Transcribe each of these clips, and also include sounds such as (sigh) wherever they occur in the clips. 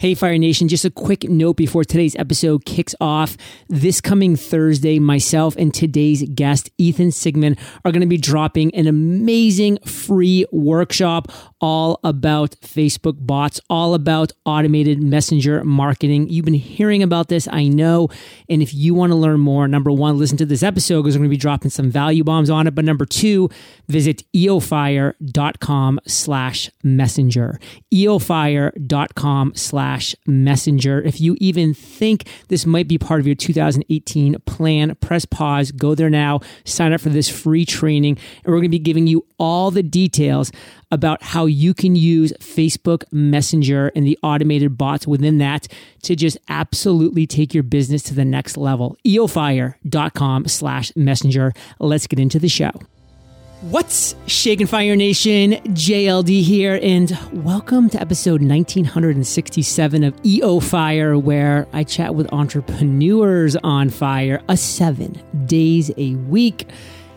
Hey, Fire Nation, just a quick note before today's episode kicks off. This coming Thursday, myself and today's guest, Ethan Sigmon, are going to be dropping an amazing free workshop all about Facebook bots, all about automated messenger marketing. You've been hearing about this, I know. And if you want to learn more, number one, listen to this episode because we're going to be dropping some value bombs on it. But number two, visit eofire.com slash messenger. eofire.com slash slash messenger. If you even think this might be part of your 2018 plan, press pause, go there now, sign up for this free training, and we're going to be giving you all the details about how you can use Facebook Messenger and the automated bots within that to just absolutely take your business to the next level. eofire.com slash messenger. Let's get into the show. What's Shaken Fire Nation? JLD here, and welcome to episode 1967 of EO Fire, where I chat with entrepreneurs on fire, a seven days a week.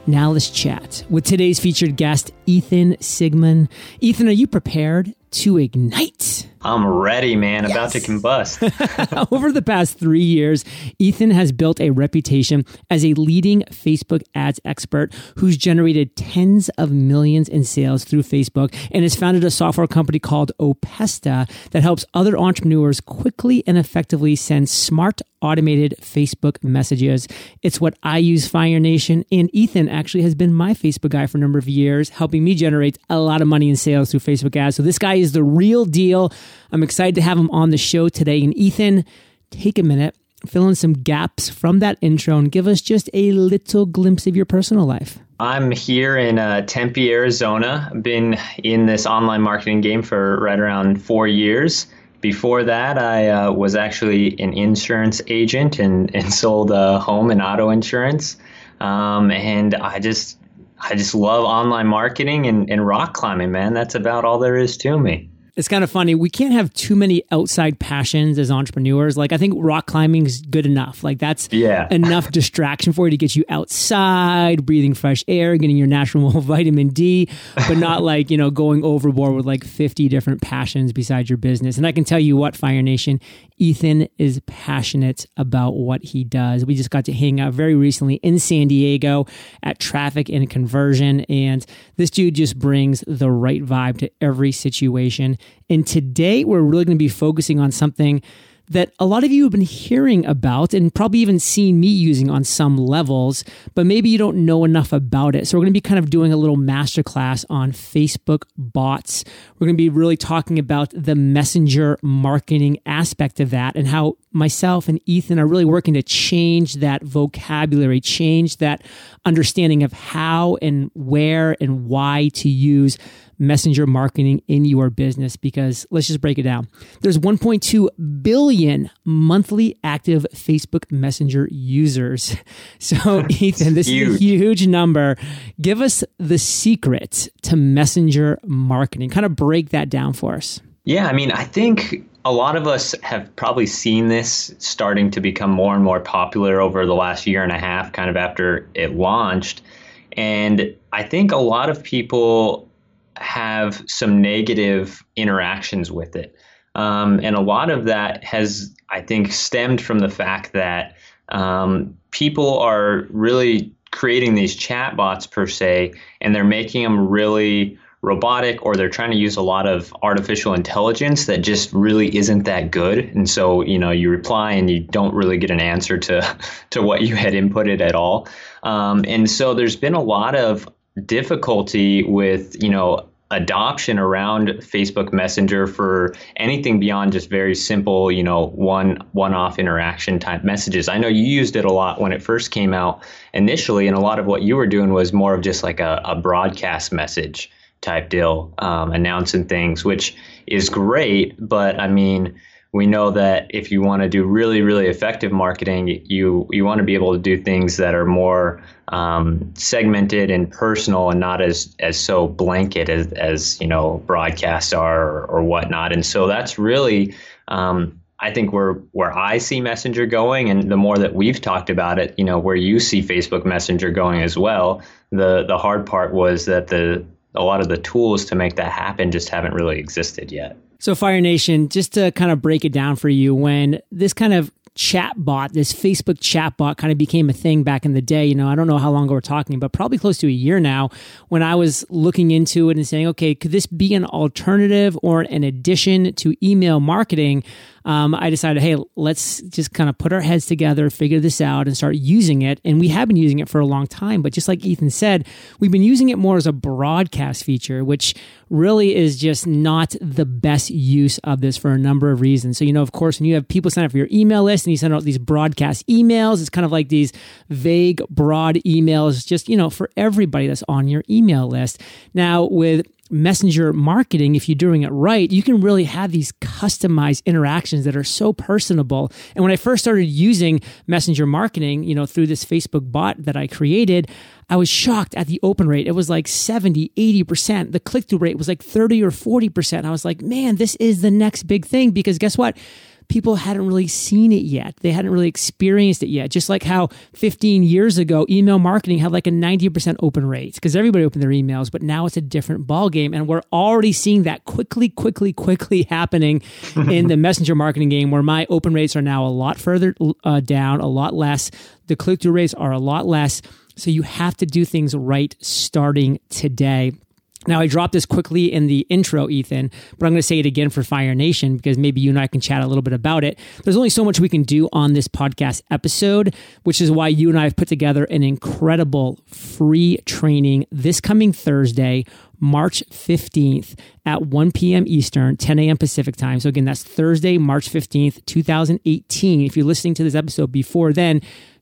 Now let's chat with today's featured guest, Ethan Sigmon. Ethan, are you prepared to ignite? I'm ready, man. Yes. About to combust. (laughs) (laughs) Over the past three years, Ethan has built a reputation as a leading Facebook ads expert who's generated tens of millions in sales through Facebook and has founded a software company called Opesta that helps other entrepreneurs quickly and effectively send smart automated Facebook messages. It's what I use Fire Nation, and Ethan actually has been my Facebook guy for a number of years, helping me generate a lot of money in sales through Facebook ads. So this guy is the real deal. I'm excited to have him on the show today. And Ethan, take a minute, fill in some gaps from that intro, and give us just a little glimpse of your personal life. I'm here in uh, Tempe, Arizona. I've been in this online marketing game for right around four years. Before that, I uh, was actually an insurance agent and, and (laughs) sold uh, home and auto insurance. Um, and I just I just love online marketing and, and rock climbing, man. That's about all there is to me it's kind of funny. We can't have too many outside passions as entrepreneurs. Like I think rock climbing is good enough. Like that's yeah. (laughs) enough distraction for you to get you outside, breathing fresh air, getting your natural (laughs) vitamin D, but not (laughs) like, you know, going overboard with like 50 different passions besides your business. And I can tell you what, Fire Nation, Ethan is passionate about what he does. We just got to hang out very recently in San Diego at Traffic and Conversion. And this dude just brings the right vibe to every situation. And today we're really going to be focusing on something that a lot of you have been hearing about and probably even seen me using on some levels, but maybe you don't know enough about it. So we're going to be kind of doing a little masterclass on Facebook bots. We're going to be really talking about the messenger marketing aspect of that and how myself and Ethan are really working to change that vocabulary, change that understanding of how and where and why to use messenger marketing in your business because let's just break it down. There's 1.2 billion monthly active Facebook Messenger users. (laughs) So, Ethan, this huge. is a huge number. Give us the secret to messenger marketing. Kind of break that down for us. Yeah, I mean, I think a lot of us have probably seen this starting to become more and more popular over the last year and a half, kind of after it launched. And I think a lot of people have some negative interactions with it. Um, and a lot of that has, I think, stemmed from the fact that um, people are really creating these chatbots per se, and they're making them really robotic or they're trying to use a lot of artificial intelligence that just really isn't that good. And so you know you reply and you don't really get an answer to (laughs) to what you had inputted at all. Um, and so there's been a lot of difficulty with you know adoption around Facebook Messenger for anything beyond just very simple, you know, one one-off interaction type messages. I know you used it a lot when it first came out initially, and a lot of what you were doing was more of just like a, a broadcast message type deal, um, announcing things, which is great. But I mean, we know that if you want to do really, really effective marketing, you you want to be able to do things that are more um, segmented and personal, and not as as so blanket as as you know broadcasts are or, or whatnot. And so that's really. Um, I think where where I see Messenger going, and the more that we've talked about it, you know, where you see Facebook Messenger going as well. The the hard part was that the a lot of the tools to make that happen just haven't really existed yet. So, Fire Nation, just to kind of break it down for you, when this kind of chat bot, this Facebook chat bot kind of became a thing back in the day. You know, I don't know how long we're talking, but probably close to a year now when I was looking into it and saying, okay, could this be an alternative or an addition to email marketing? Um, I decided, hey, let's just kind of put our heads together, figure this out, and start using it. And we have been using it for a long time. But just like Ethan said, we've been using it more as a broadcast feature, which really is just not the best use of this for a number of reasons. So, you know, of course, when you have people sign up for your email list and you send out these broadcast emails, it's kind of like these vague, broad emails, just, you know, for everybody that's on your email list. Now, with messenger marketing, if you're doing it right, you can really have these customized interactions that are so personable. And when I first started using messenger marketing, you know, through this Facebook bot that I created, I was shocked at the open rate. It was like 70, 80%. The click through rate was like 30 or 40%. I was like, man, this is the next big thing because guess what? People hadn't really seen it yet. They hadn't really experienced it yet. Just like how 15 years ago, email marketing had like a 90% open rate because everybody opened their emails, but now it's a different ballgame. And we're already seeing that quickly, quickly, quickly happening (laughs) in the messenger marketing game where my open rates are now a lot further uh, down, a lot less. The click through rates are a lot less. So you have to do things right starting today. Now, I dropped this quickly in the intro, Ethan, but I'm going to say it again for Fire Nation because maybe you and I can chat a little bit about it. There's only so much we can do on this podcast episode, which is why you and I have put together an incredible free training this coming Thursday, March 15th at 1 p.m. Eastern, 10 a.m. Pacific time. So, again, that's Thursday, March 15th, 2018. If you're listening to this episode before then,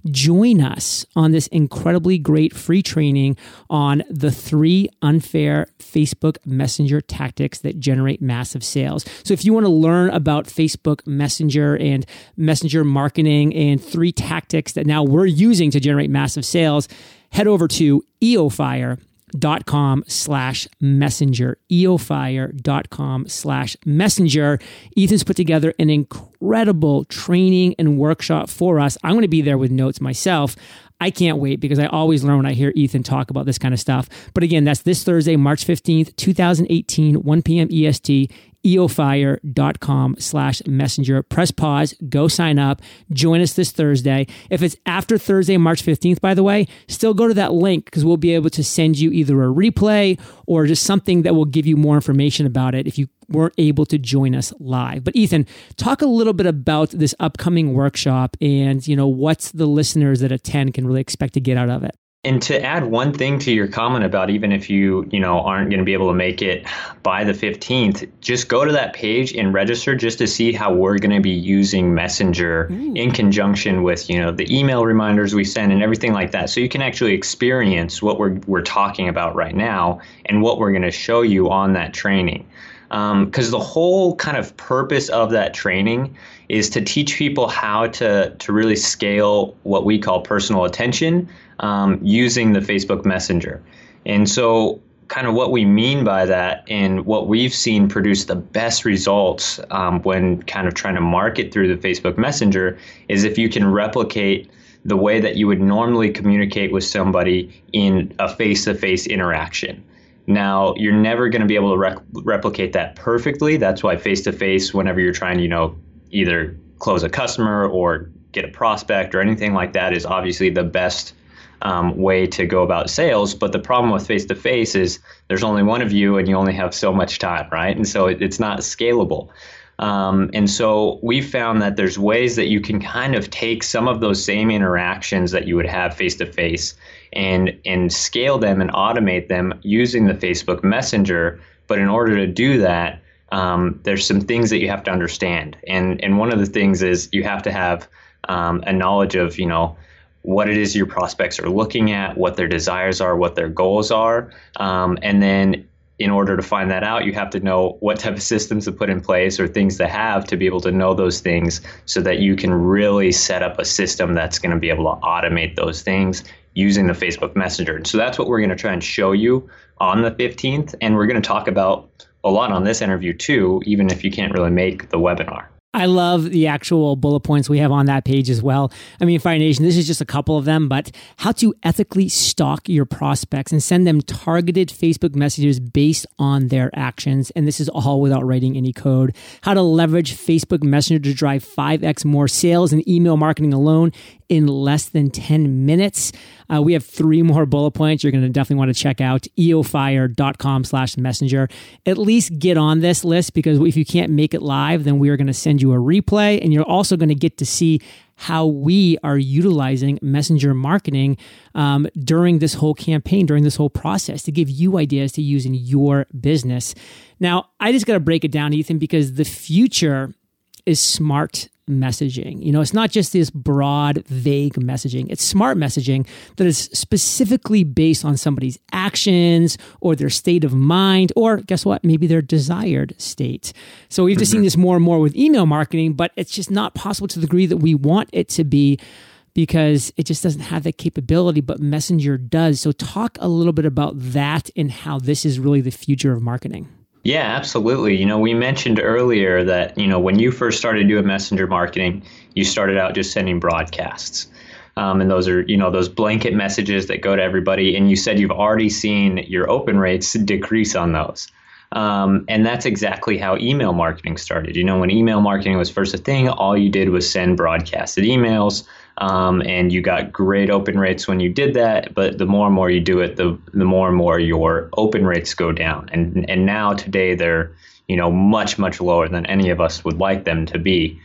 join us on this incredibly great free training on the three unfair Facebook Messenger tactics that generate massive sales. So, if you want to learn about Facebook Messenger and Messenger marketing and three tactics that now we're using to generate massive sales, head over to eofire.com dot com slash messenger eofire.com slash messenger ethan's put together an incredible training and workshop for us i'm going to be there with notes myself I can't wait because I always learn when I hear Ethan talk about this kind of stuff. But again, that's this Thursday, March 15th, 2018, 1 p.m. EST eofire.com slash messenger. Press pause, go sign up, join us this Thursday. If it's after Thursday, March 15th, by the way, still go to that link because we'll be able to send you either a replay or just something that will give you more information about it if you weren't able to join us live. But Ethan, talk a little bit about this upcoming workshop and, you know, what's the listeners that attend can really expect to get out of it. And to add one thing to your comment about even if you, you know, aren't going to be able to make it by the 15th, just go to that page and register just to see how we're going to be using Messenger mm. in conjunction with, you know, the email reminders we send and everything like that. So you can actually experience what we're we're talking about right now and what we're going to show you on that training. Because um, the whole kind of purpose of that training is to teach people how to to really scale what we call personal attention um, using the Facebook Messenger. And so, kind of what we mean by that and what we've seen produce the best results um, when kind of trying to market through the Facebook Messenger is if you can replicate the way that you would normally communicate with somebody in a face to face interaction. Now, you're never going to be able to rec- replicate that perfectly. That's why face to face, whenever you're trying, to, you know, either close a customer or get a prospect or anything like that, is obviously the best um, way to go about sales. But the problem with face to face is there's only one of you and you only have so much time, right? And so it, it's not scalable. Um, and so we found that there's ways that you can kind of take some of those same interactions that you would have face to face and and scale them and automate them using the Facebook Messenger. But in order to do that, um, there's some things that you have to understand. And and one of the things is you have to have um, a knowledge of you know what it is your prospects are looking at, what their desires are, what their goals are. Um, and then in order to find that out, you have to know what type of systems to put in place or things to have to be able to know those things so that you can really set up a system that's going to be able to automate those things using the Facebook Messenger. So that's what we're going to try and show you on the 15th. And we're going to talk about a lot on this interview too, even if you can't really make the webinar. I love the actual bullet points we have on that page as well. I mean, Fire Nation, this is just a couple of them, but how to ethically stalk your prospects and send them targeted Facebook messages based on their actions. And this is all without writing any code. How to leverage Facebook Messenger to drive 5x more sales in email marketing alone in less than 10 minutes. Uh, we have three more bullet points you're going to definitely want to check out eofire.com slash messenger. At least get on this list because if you can't make it live, then we are going to send you a replay and you're also going to get to see how we are utilizing messenger marketing um, during this whole campaign, during this whole process to give you ideas to use in your business. Now, I just got to break it down, Ethan, because the future is smart messaging. You know, it's not just this broad, vague messaging. It's smart messaging that is specifically based on somebody's actions or their state of mind, or guess what? Maybe their desired state. So we've just mm-hmm. seen this more and more with email marketing, but it's just not possible to the degree that we want it to be because it just doesn't have that capability, but Messenger does. So talk a little bit about that and how this is really the future of marketing. Yeah, absolutely. You know, we mentioned earlier that, you know, when you first started doing messenger marketing, you started out just sending broadcasts. Um, and those are, you know, those blanket messages that go to everybody. And you said you've already seen your open rates decrease on those. Um, and that's exactly how email marketing started. You know, when email marketing was first a thing, all you did was send broadcasted emails. Um, and you got great open rates when you did that. But the more and more you do it, the the more and more your open rates go down. And and now today they're you know much much lower than any of us would like them to be.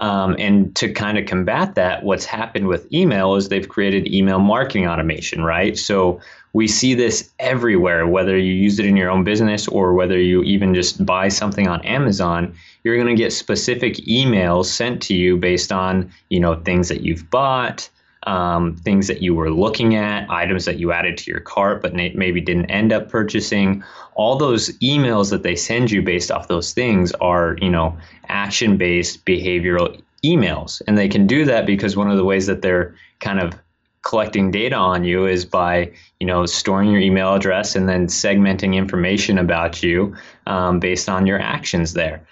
Um, and to kind of combat that, what's happened with email is they've created email marketing automation, right? So we see this everywhere, whether you use it in your own business or whether you even just buy something on Amazon, you're going to get specific emails sent to you based on, you know, things that you've bought, um, things that you were looking at, items that you added to your cart but maybe didn't end up purchasing. All those emails that they send you based off those things are, you know, action-based behavioral emails. And they can do that because one of the ways that they're kind of collecting data on you is by you know storing your email address and then segmenting information about you um, based on your actions there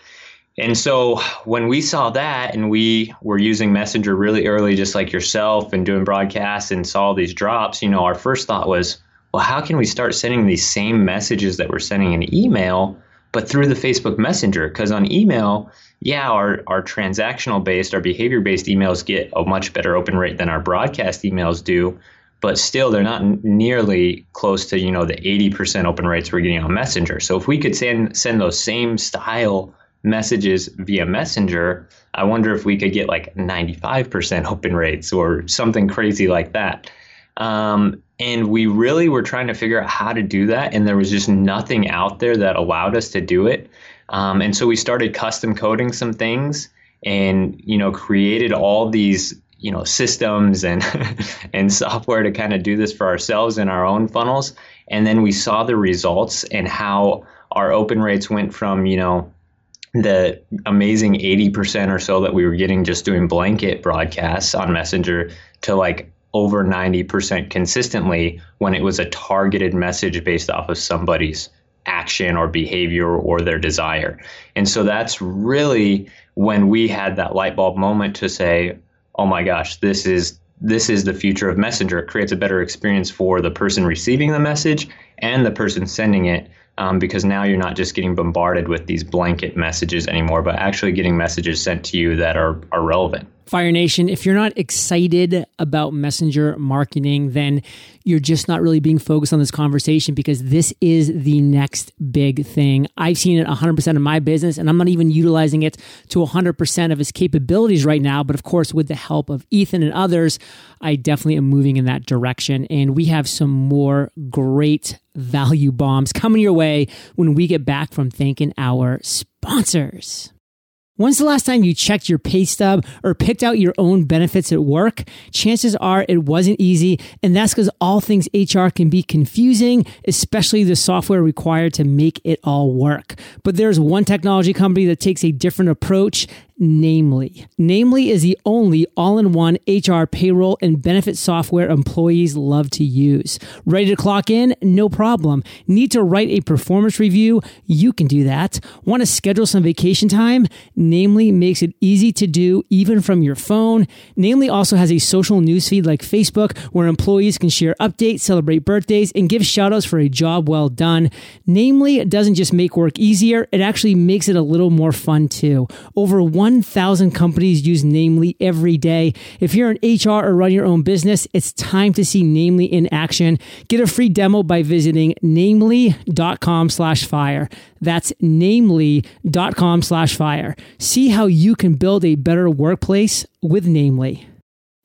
and so when we saw that and we were using messenger really early just like yourself and doing broadcasts and saw these drops you know our first thought was well how can we start sending these same messages that we're sending in email but through the facebook messenger because on email yeah, our, our transactional based, our behavior based emails get a much better open rate than our broadcast emails do, but still they're not nearly close to, you know, the 80% open rates we're getting on Messenger. So if we could send send those same style messages via Messenger, I wonder if we could get like 95% open rates or something crazy like that. Um, and we really were trying to figure out how to do that, and there was just nothing out there that allowed us to do it. Um, and so we started custom coding some things and, you know, created all these, you know, systems and, (laughs) and software to kind of do this for ourselves in our own funnels. And then we saw the results and how our open rates went from, you know, the amazing 80% or so that we were getting just doing blanket broadcasts on Messenger to like over 90% consistently when it was a targeted message based off of somebody's action or behavior or their desire. And so that's really when we had that light bulb moment to say, "Oh my gosh, this is this is the future of Messenger. It creates a better experience for the person receiving the message and the person sending it um, because now you're not just getting bombarded with these blanket messages anymore, but actually getting messages sent to you that are, are relevant. Fire Nation, if you're not excited about messenger marketing, then you're just not really being focused on this conversation because this is the next big thing. I've seen it 100% in my business, and I'm not even utilizing it to 100% of its capabilities right now. But of course, with the help of Ethan and others, I definitely am moving in that direction. And we have some more great value bombs coming your way when we get back from thanking our sponsors. When's the last time you checked your pay stub or picked out your own benefits at work? Chances are it wasn't easy, and that's because all things HR can be confusing, especially the software required to make it all work. But there's one technology company that takes a different approach Namely. Namely is the only all in one HR payroll and benefit software employees love to use. Ready to clock in? No problem. Need to write a performance review? You can do that. Want to schedule some vacation time? Namely makes it easy to do even from your phone. Namely also has a social newsfeed like Facebook where employees can share updates, celebrate birthdays, and give shoutouts for a job well done. Namely, doesn't just make work easier, it actually makes it a little more fun too. Over 1,000 companies use Namely every day. If you're an HR or run your own business, it's time to see Namely in action. Get a free demo by visiting namely.com slash fire. That's namely.com slash fire. See how you can build a better workplace with Namely.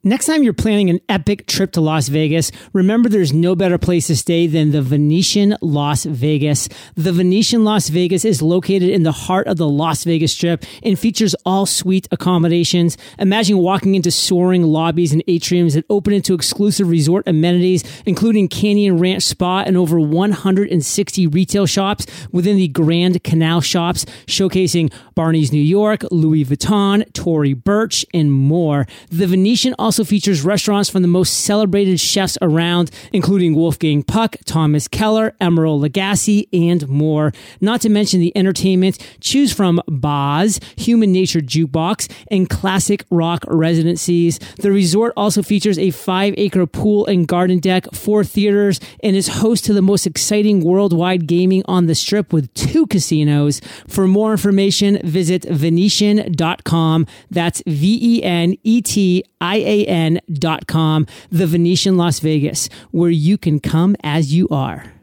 Next time you're planning an epic trip to Las Vegas, remember there's no better place to stay than the Venetian Las Vegas. The Venetian Las Vegas is located in the heart of the Las Vegas Strip and features all suite accommodations. Imagine walking into soaring lobbies and atriums that open into exclusive resort amenities, including Canyon Ranch Spa and over 160 retail shops within the Grand Canal shops, showcasing Barney's New York, Louis Vuitton, Tory Burch, and more. The Venetian also also features restaurants from the most celebrated chefs around, including Wolfgang Puck, Thomas Keller, Emeril Lagasse, and more. Not to mention the entertainment. Choose from Boz, Human Nature Jukebox, and classic rock residencies. The resort also features a five acre pool and garden deck, four theaters, and is host to the most exciting worldwide gaming on the strip with two casinos. For more information, visit Venetian.com. That's V E N E T I A N.com, the Venetian Las Vegas, where you can come as you are.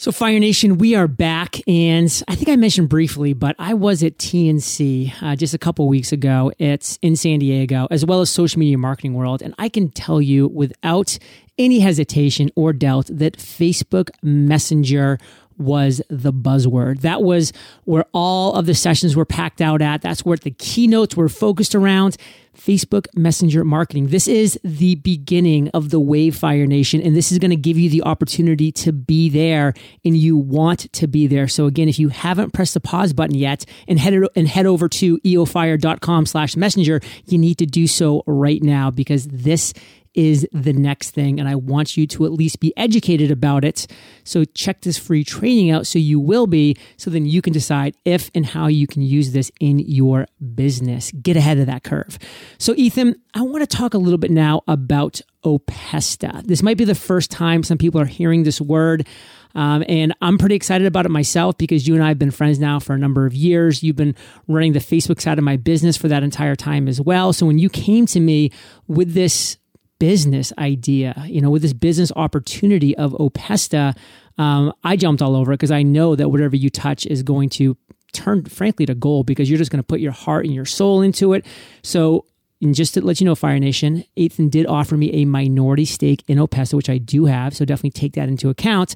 So, Fire Nation, we are back, and I think I mentioned briefly, but I was at TNC uh, just a couple weeks ago. It's in San Diego, as well as Social Media Marketing World, and I can tell you without any hesitation or doubt that Facebook Messenger was the buzzword. That was where all of the sessions were packed out at. That's where the keynotes were focused around. Facebook Messenger marketing. This is the beginning of the Wave Fire Nation, and this is going to give you the opportunity to be there, and you want to be there. So again, if you haven't pressed the pause button yet and head and head over to eofire.com/messenger, you need to do so right now because this is the next thing. And I want you to at least be educated about it. So check this free training out so you will be, so then you can decide if and how you can use this in your business. Get ahead of that curve. So, Ethan, I want to talk a little bit now about Opesta. This might be the first time some people are hearing this word. Um, and I'm pretty excited about it myself because you and I have been friends now for a number of years. You've been running the Facebook side of my business for that entire time as well. So when you came to me with this business idea, you know, with this business opportunity of Opesta, um, I jumped all over it because I know that whatever you touch is going to turn, frankly, to gold because you're just going to put your heart and your soul into it. So and just to let you know, Fire Nation, Ethan did offer me a minority stake in Opesta, which I do have. So definitely take that into account.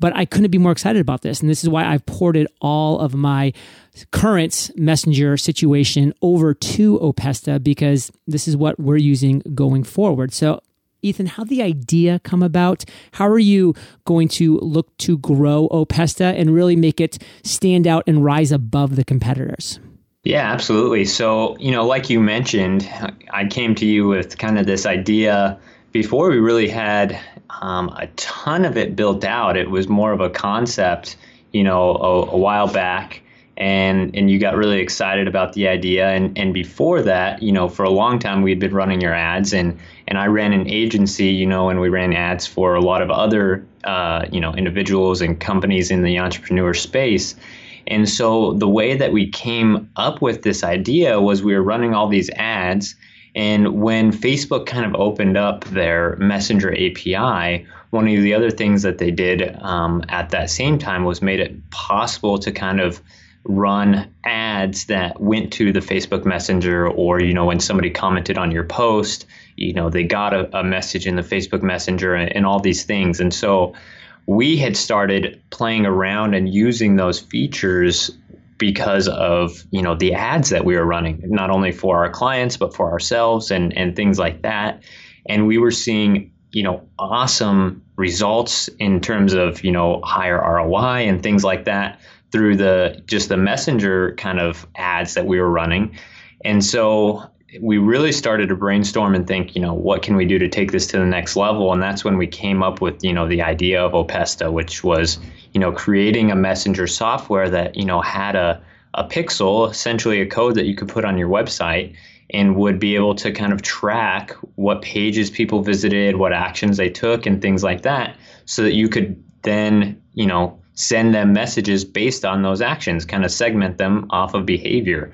But I couldn't be more excited about this. And this is why I've ported all of my current messenger situation over to Opesta because this is what we're using going forward. So Ethan, how the idea come about? How are you going to look to grow Opesta and really make it stand out and rise above the competitors? Yeah, absolutely. So, you know, like you mentioned, I came to you with kind of this idea before we really had um, a ton of it built out. It was more of a concept, you know, a, a while back. And, and you got really excited about the idea. And, and before that, you know, for a long time, we had been running your ads. And, and I ran an agency, you know, and we ran ads for a lot of other, uh, you know, individuals and companies in the entrepreneur space. And so the way that we came up with this idea was we were running all these ads. And when Facebook kind of opened up their Messenger API, one of the other things that they did um, at that same time was made it possible to kind of run ads that went to the Facebook Messenger, or you know, when somebody commented on your post, you know, they got a, a message in the Facebook Messenger and, and all these things. And so we had started playing around and using those features because of you know the ads that we were running not only for our clients but for ourselves and and things like that. And we were seeing you know awesome results in terms of you know higher ROI and things like that through the just the messenger kind of ads that we were running. And so we really started to brainstorm and think, you know, what can we do to take this to the next level? And that's when we came up with, you know, the idea of Opesta, which was, you know, creating a messenger software that, you know, had a, a pixel, essentially a code that you could put on your website and would be able to kind of track what pages people visited, what actions they took, and things like that, so that you could then, you know, send them messages based on those actions, kind of segment them off of behavior.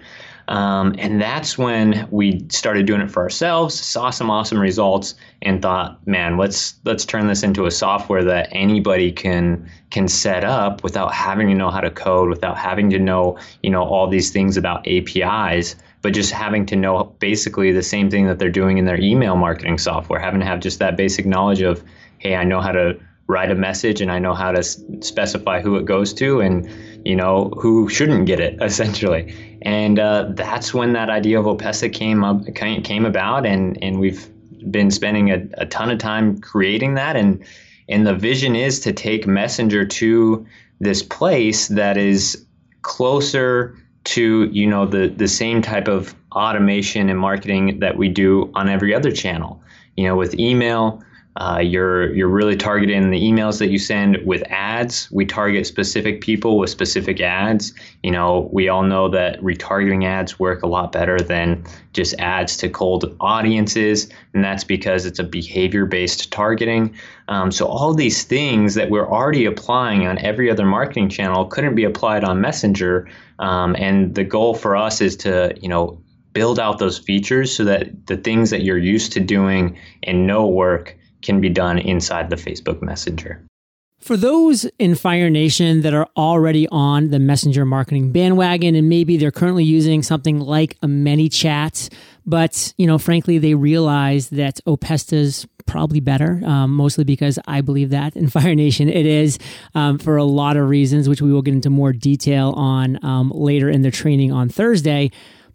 Um, and that's when we started doing it for ourselves, saw some awesome results, and thought, man, let's let's turn this into a software that anybody can can set up without having to know how to code, without having to know, you know, all these things about APIs, but just having to know basically the same thing that they're doing in their email marketing software, having to have just that basic knowledge of, hey, I know how to write a message and I know how to specify who it goes to and you know who shouldn't get it (laughs) essentially. And uh, that's when that idea of Opesta came up came about and and we've been spending a, a ton of time creating that and and the vision is to take Messenger to this place that is closer to you know the the same type of automation and marketing that we do on every other channel. You know, with email, uh, you're you're really targeting the emails that you send with ads. We target specific people with specific ads. You know, we all know that retargeting ads work a lot better than just ads to cold audiences, and that's because it's a behavior-based targeting. Um, so all these things that we're already applying on every other marketing channel couldn't be applied on Messenger. Um, and the goal for us is to you know build out those features so that the things that you're used to doing and know work can be done inside the Facebook Messenger. For those in Fire Nation that are already on the messenger marketing bandwagon and maybe they're currently using something like a ManyChat, but you know, frankly, they realize that Opesta's probably better, um, mostly because I believe that in (laughs) Fire Nation it is um, for a lot of reasons, which we will get into more detail on um, later in the training on Thursday.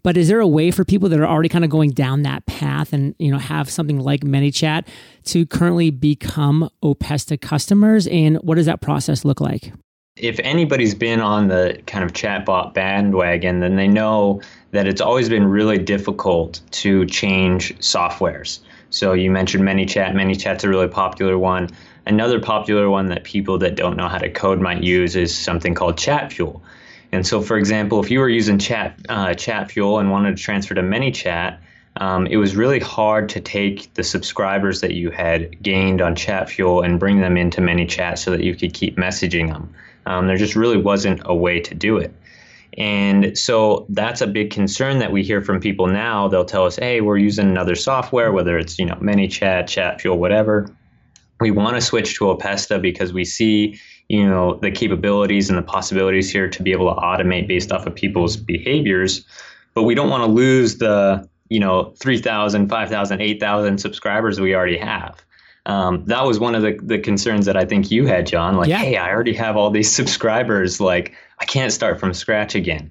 But is there a way for people that are already kind of going down that path and you know have something like ManyChat to currently become Opesta customers? And what does that process look like? If anybody's been on the kind of chatbot bandwagon, then they know that it's always been really difficult to change softwares. So you mentioned ManyChat. ManyChat's a really popular one. Another popular one that people that don't know how to code might use is something called ChatFuel. And so, for example, if you were using Chat uh, ChatFuel and wanted to transfer to ManyChat, um, it was really hard to take the subscribers that you had gained on ChatFuel and bring them into ManyChat so that you could keep messaging them. Um, there just really wasn't a way to do it. And so that's a big concern that we hear from people now. They'll tell us, hey, we're using another software, whether it's, you know, ManyChat, ChatFuel, whatever. We want to switch to Opesta because we see you know the capabilities and the possibilities here to be able to automate based off of people's behaviors. But we don't want to lose the you know 3000 5000 8000 subscribers we already have. Um, that was one of the, the concerns that i think you had john like yeah. hey i already have all these (laughs) subscribers like i can't start from scratch again.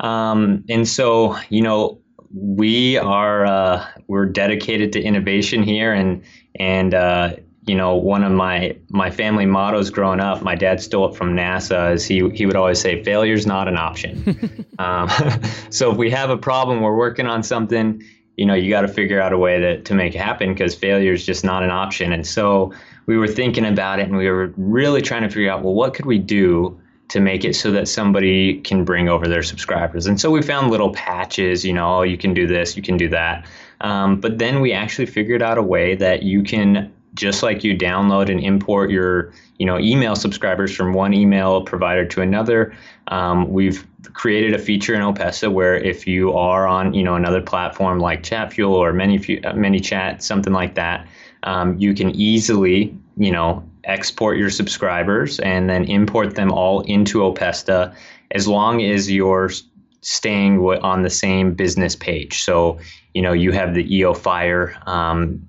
Um, and so you know we are uh, we're dedicated to innovation here and and uh, you know, one of my my family mottos growing up, my dad stole it from NASA, is he he would always say, "Failure's not an option." (laughs) um, (laughs) so if we have a problem, we're working on something, you know, you got to figure out a way to to make it happen because failure is just not an option. And so we were thinking about it, and we were really trying to figure out, well, what could we do to make it so that somebody can bring over their subscribers? And so we found little patches, you know, oh, you can do this, you can do that. Um, but then we actually figured out a way that you can just like you download and import your you know email subscribers from one email provider to another um, we've created a feature in opesta where if you are on you know another platform like chatfuel or many ManyChat something like that um, you can easily you know export your subscribers and then import them all into opesta as long as you're staying on the same business page. So you know you have the eofire um,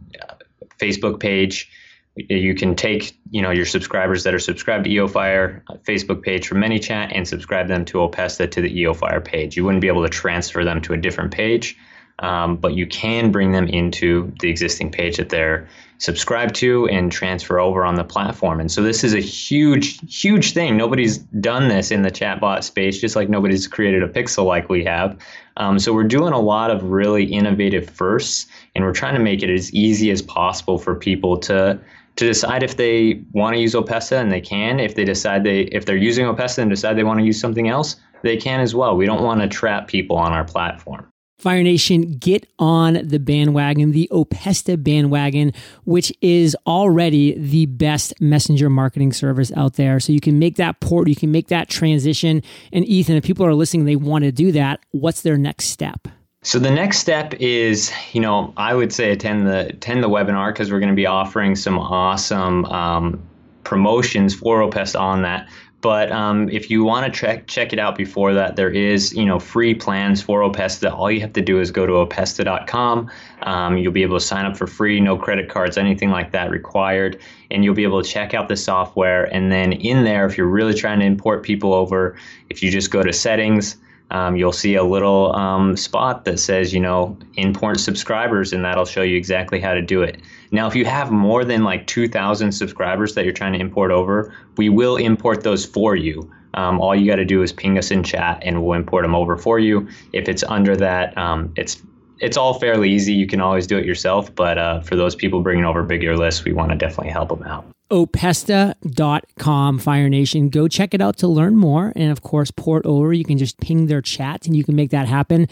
Facebook page. You can take you know your subscribers that are subscribed to EOFire uh, Facebook page from ManyChat and subscribe them to Opesta to the EOFire page. You wouldn't be able to transfer them to a different page. um, but you can bring them into the existing page that they're subscribed to and transfer over on the platform. And so this is a huge, huge thing. Nobody's done this in the chatbot space, just like nobody's created a pixel like we have. Um, so we're doing a lot of really innovative firsts, and we're trying to make it as easy as possible for people to to decide if they want to use Opesta and they can. If they decide they if they're using Opesta and decide they want to use something else, they can as well. We don't want to trap people on our platform. Fire Nation, get on the bandwagon, the Opesta bandwagon, which is already the best messenger marketing service out there. So you can make that port, you can make that transition. And Ethan, if people are listening, they want to do that, what's their next step? So the next step is, you know, I would say attend the attend the webinar because we're going to be offering some awesome um, promotions for Opesta on that. But um, if you want to check check it out before that, there is you know free plans for Opesta. All you have to do is go to opesta.com. Um, you'll be able to sign up for free, no credit cards, anything like that required, and you'll be able to check out the software. And then in there, if you're really trying to import people over, if you just go to settings um, you'll see a little um, spot that says, you know, import subscribers, and that'll show you exactly how to do it. Now, if you have more than like 2,000 subscribers that you're trying to import over, we will import those for you. Um, all you got to do is ping us in chat, and we'll import them over for you. If it's under that, um, it's it's all fairly easy. You can always do it yourself, but uh, for those people bringing over bigger lists, we want to definitely help them out opesta.com fire nation. Go check it out to learn more. And of course port over you can just ping their chat and you can make that happen.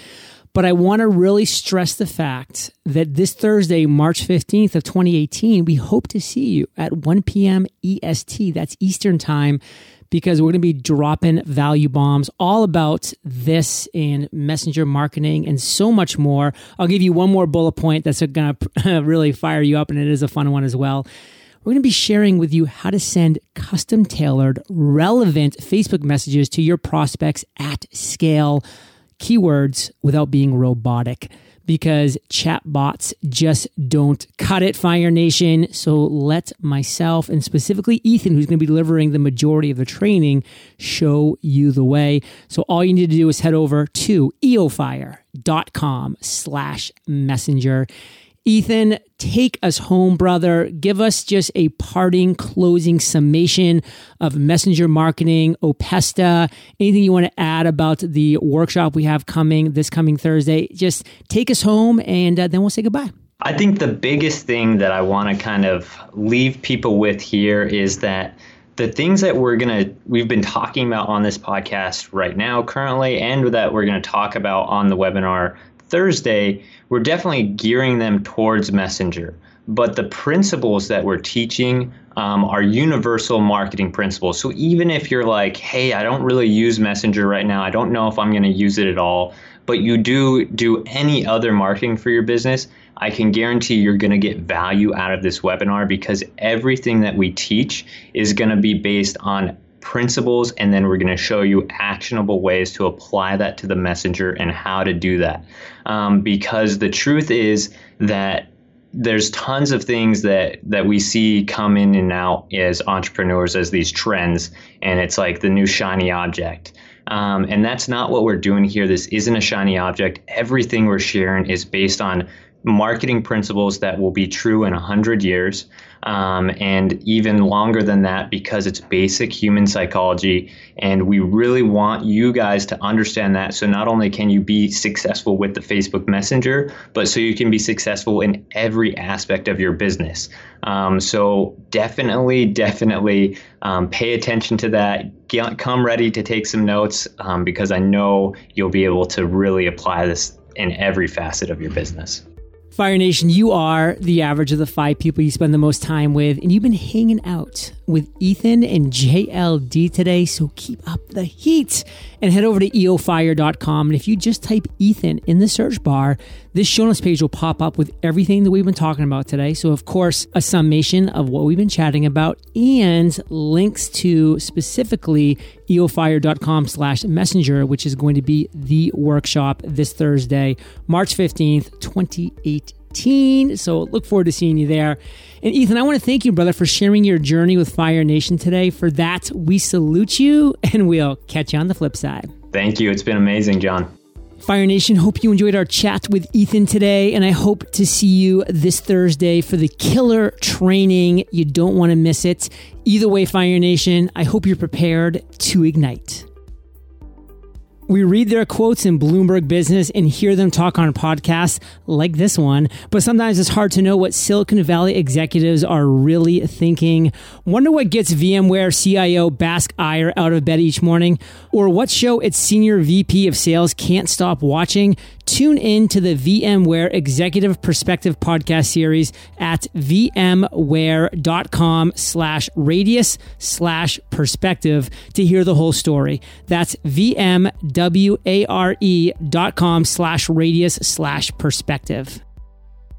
But i want to really stress the fact that this thursday march 15th of 2018 we hope to see you at 1 p.m est that's eastern time because we're going to be dropping value bombs all about this and messenger marketing and so much more. I'll give you one more bullet point that's going (laughs) to really fire you up and it is a fun one as well we're going to be sharing with you how to send custom tailored, relevant Facebook messages to your prospects at scale, keywords without being robotic because chatbots just don't cut it, Fire Nation. So let myself and specifically Ethan, who's going to be delivering the majority of the training, show you the way. So all you need to do is head over to eofire.com slash messenger Ethan, take us home, brother. Give us just a parting, closing summation of messenger marketing, Opesta, anything you want to add about the workshop we have coming this coming Thursday. Just take us home and uh, then we'll say goodbye. I think the biggest thing that I want to kind of leave people with here is that the things that we're going to we've been talking about on this podcast right now currently and that we're going to talk about on the webinar Thursday, we're definitely gearing them towards Messenger. But the principles that we're teaching um, are universal marketing principles. So even if you're like, hey, I don't really use Messenger right now, I don't know if I'm going to use it at all, but you do do any other marketing for your business, I can guarantee you're going to get value out of this webinar because everything that we teach is going to be based on principles, and then we're going to show you actionable ways to apply that to the messenger and how to do that. Um, because the truth is that there's tons of things that that we see come in and out as entrepreneurs as these trends, and it's like the new shiny object. Um, and that's not what we're doing here. This isn't a shiny object. Everything we're sharing is based on marketing principles that will be true in 100 years um, and even longer than that because it's basic human psychology. And we really want you guys to understand that. So not only can you be successful with the Facebook Messenger, but so you can be successful in every aspect of your business. Um, so definitely, definitely um, pay attention to that. Get, come ready to take some notes um, because I know you'll be able to really apply this in every facet of your business. Fire Nation, you are the average of the five people you spend the most time with, and you've been hanging out with Ethan and JLD today. So keep up the heat and head over to eofire.com. And if you just type Ethan in the search bar, this show notes page will pop up with everything that we've been talking about today. So, of course, a summation of what we've been chatting about and links to specifically eofire.com slash messenger, which is going to be the workshop this Thursday, March 15th, 2018. So look forward to seeing you there. And Ethan, I want to thank you, brother, for sharing your journey with Fire Nation today. For that, we salute you and we'll catch you on the flip side. Thank you. It's been amazing, John. Fire Nation, hope you enjoyed our chat with Ethan today, and I hope to see you this Thursday for the killer training. You don't want to miss it. Either way, Fire Nation, I hope you're prepared to ignite. We read their quotes in Bloomberg Business and hear them talk on podcasts like this one, but sometimes it's hard to know what Silicon Valley executives are really thinking. Wonder what gets VMware CIO Bask Iyer out of bed each morning, or what show its senior VP of sales can't stop watching? Tune in to the VMware Executive Perspective podcast series at vmware.com slash radius slash perspective to hear the whole story. That's vmware.com slash radius slash perspective.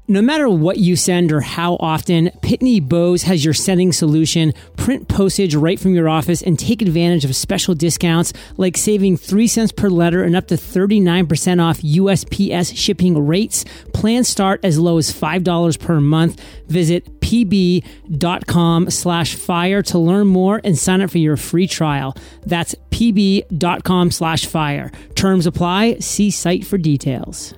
No matter what you send or how often, Pitney Bowes has your sending solution. Print postage right from your office and take advantage of special discounts like saving 3 cents per letter and up to 39% off USPS shipping rates. Plans start as low as $5 per month. Visit pb.com slash fire to learn more and sign up for your free trial. That's pb.com slash fire. Terms apply. See site for details.